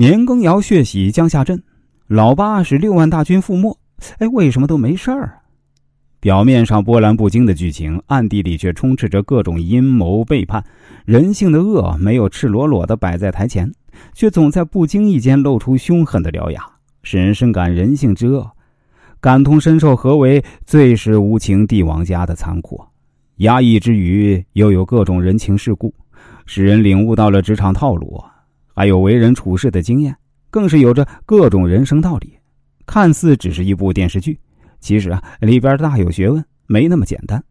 年羹尧血洗江夏镇，老八是六万大军覆没。哎，为什么都没事儿？表面上波澜不惊的剧情，暗地里却充斥着各种阴谋背叛，人性的恶没有赤裸裸的摆在台前，却总在不经意间露出凶狠的獠牙，使人深感人性之恶，感同身受何为最是无情帝王家的残酷。压抑之余，又有各种人情世故，使人领悟到了职场套路，还有为人处事的经验，更是有着各种人生道理。看似只是一部电视剧。其实啊，里边大有学问，没那么简单。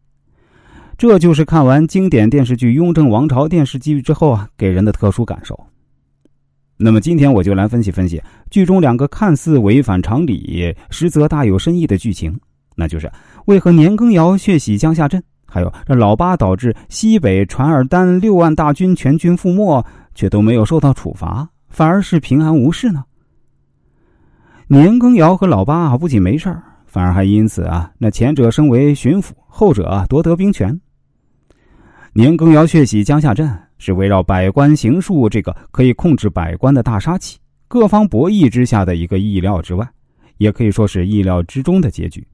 这就是看完经典电视剧《雍正王朝》电视剧之后啊，给人的特殊感受。那么今天我就来分析分析剧中两个看似违反常理，实则大有深意的剧情，那就是为何年羹尧血洗江夏镇，还有这老八导致西北传尔丹六万大军全军覆没，却都没有受到处罚，反而是平安无事呢？年羹尧和老八，不仅没事儿。反而还因此啊，那前者升为巡抚，后者夺得兵权。年羹尧血洗江夏镇，是围绕百官行术这个可以控制百官的大杀器，各方博弈之下的一个意料之外，也可以说是意料之中的结局。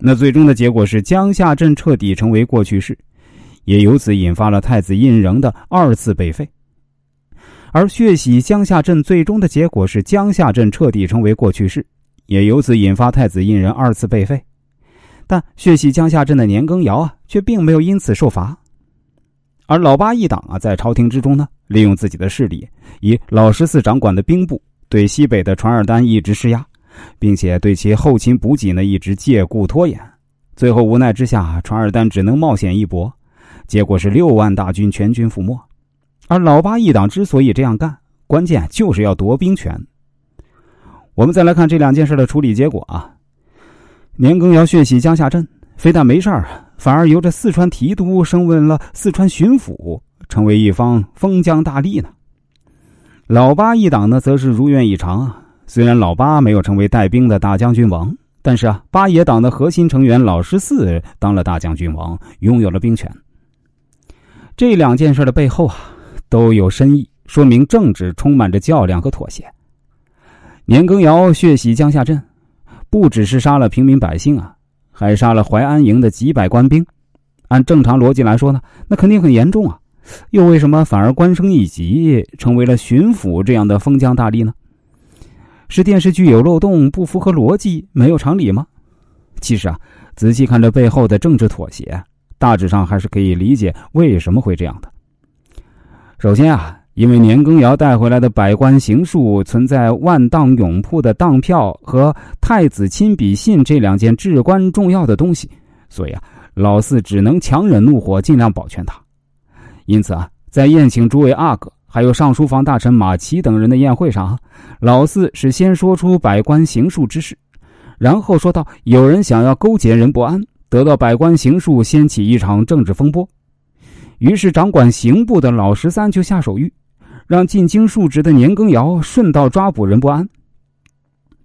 那最终的结果是江夏镇彻底成为过去式，也由此引发了太子胤禛的二次被废。而血洗江夏镇最终的结果是江夏镇彻底成为过去式。也由此引发太子胤禛二次被废，但血洗江夏镇的年羹尧啊，却并没有因此受罚。而老八一党啊，在朝廷之中呢，利用自己的势力，以老十四掌管的兵部对西北的传尔丹一直施压，并且对其后勤补给呢一直借故拖延。最后无奈之下，传尔丹只能冒险一搏，结果是六万大军全军覆没。而老八一党之所以这样干，关键就是要夺兵权。我们再来看这两件事的处理结果啊。年羹尧血洗江夏镇，非但没事儿，反而由着四川提督升为了四川巡抚，成为一方封疆大吏呢。老八一党呢，则是如愿以偿啊。虽然老八没有成为带兵的大将军王，但是啊，八爷党的核心成员老十四当了大将军王，拥有了兵权。这两件事的背后啊，都有深意，说明政治充满着较量和妥协。年羹尧血洗江夏镇，不只是杀了平民百姓啊，还杀了淮安营的几百官兵。按正常逻辑来说呢，那肯定很严重啊。又为什么反而官升一级，成为了巡抚这样的封疆大吏呢？是电视剧有漏洞，不符合逻辑，没有常理吗？其实啊，仔细看这背后的政治妥协，大致上还是可以理解为什么会这样的。首先啊。因为年羹尧带回来的百官行术存在万当永铺的当票和太子亲笔信这两件至关重要的东西，所以啊，老四只能强忍怒火，尽量保全他。因此啊，在宴请诸位阿哥还有上书房大臣马齐等人的宴会上，老四是先说出百官行术之事，然后说到有人想要勾结任伯安，得到百官行术，掀起一场政治风波。于是掌管刑部的老十三就下手谕。让进京述职的年羹尧顺道抓捕任伯安，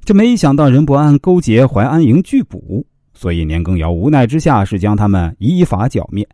这没想到任伯安勾结淮安营拒捕，所以年羹尧无奈之下是将他们依法剿灭。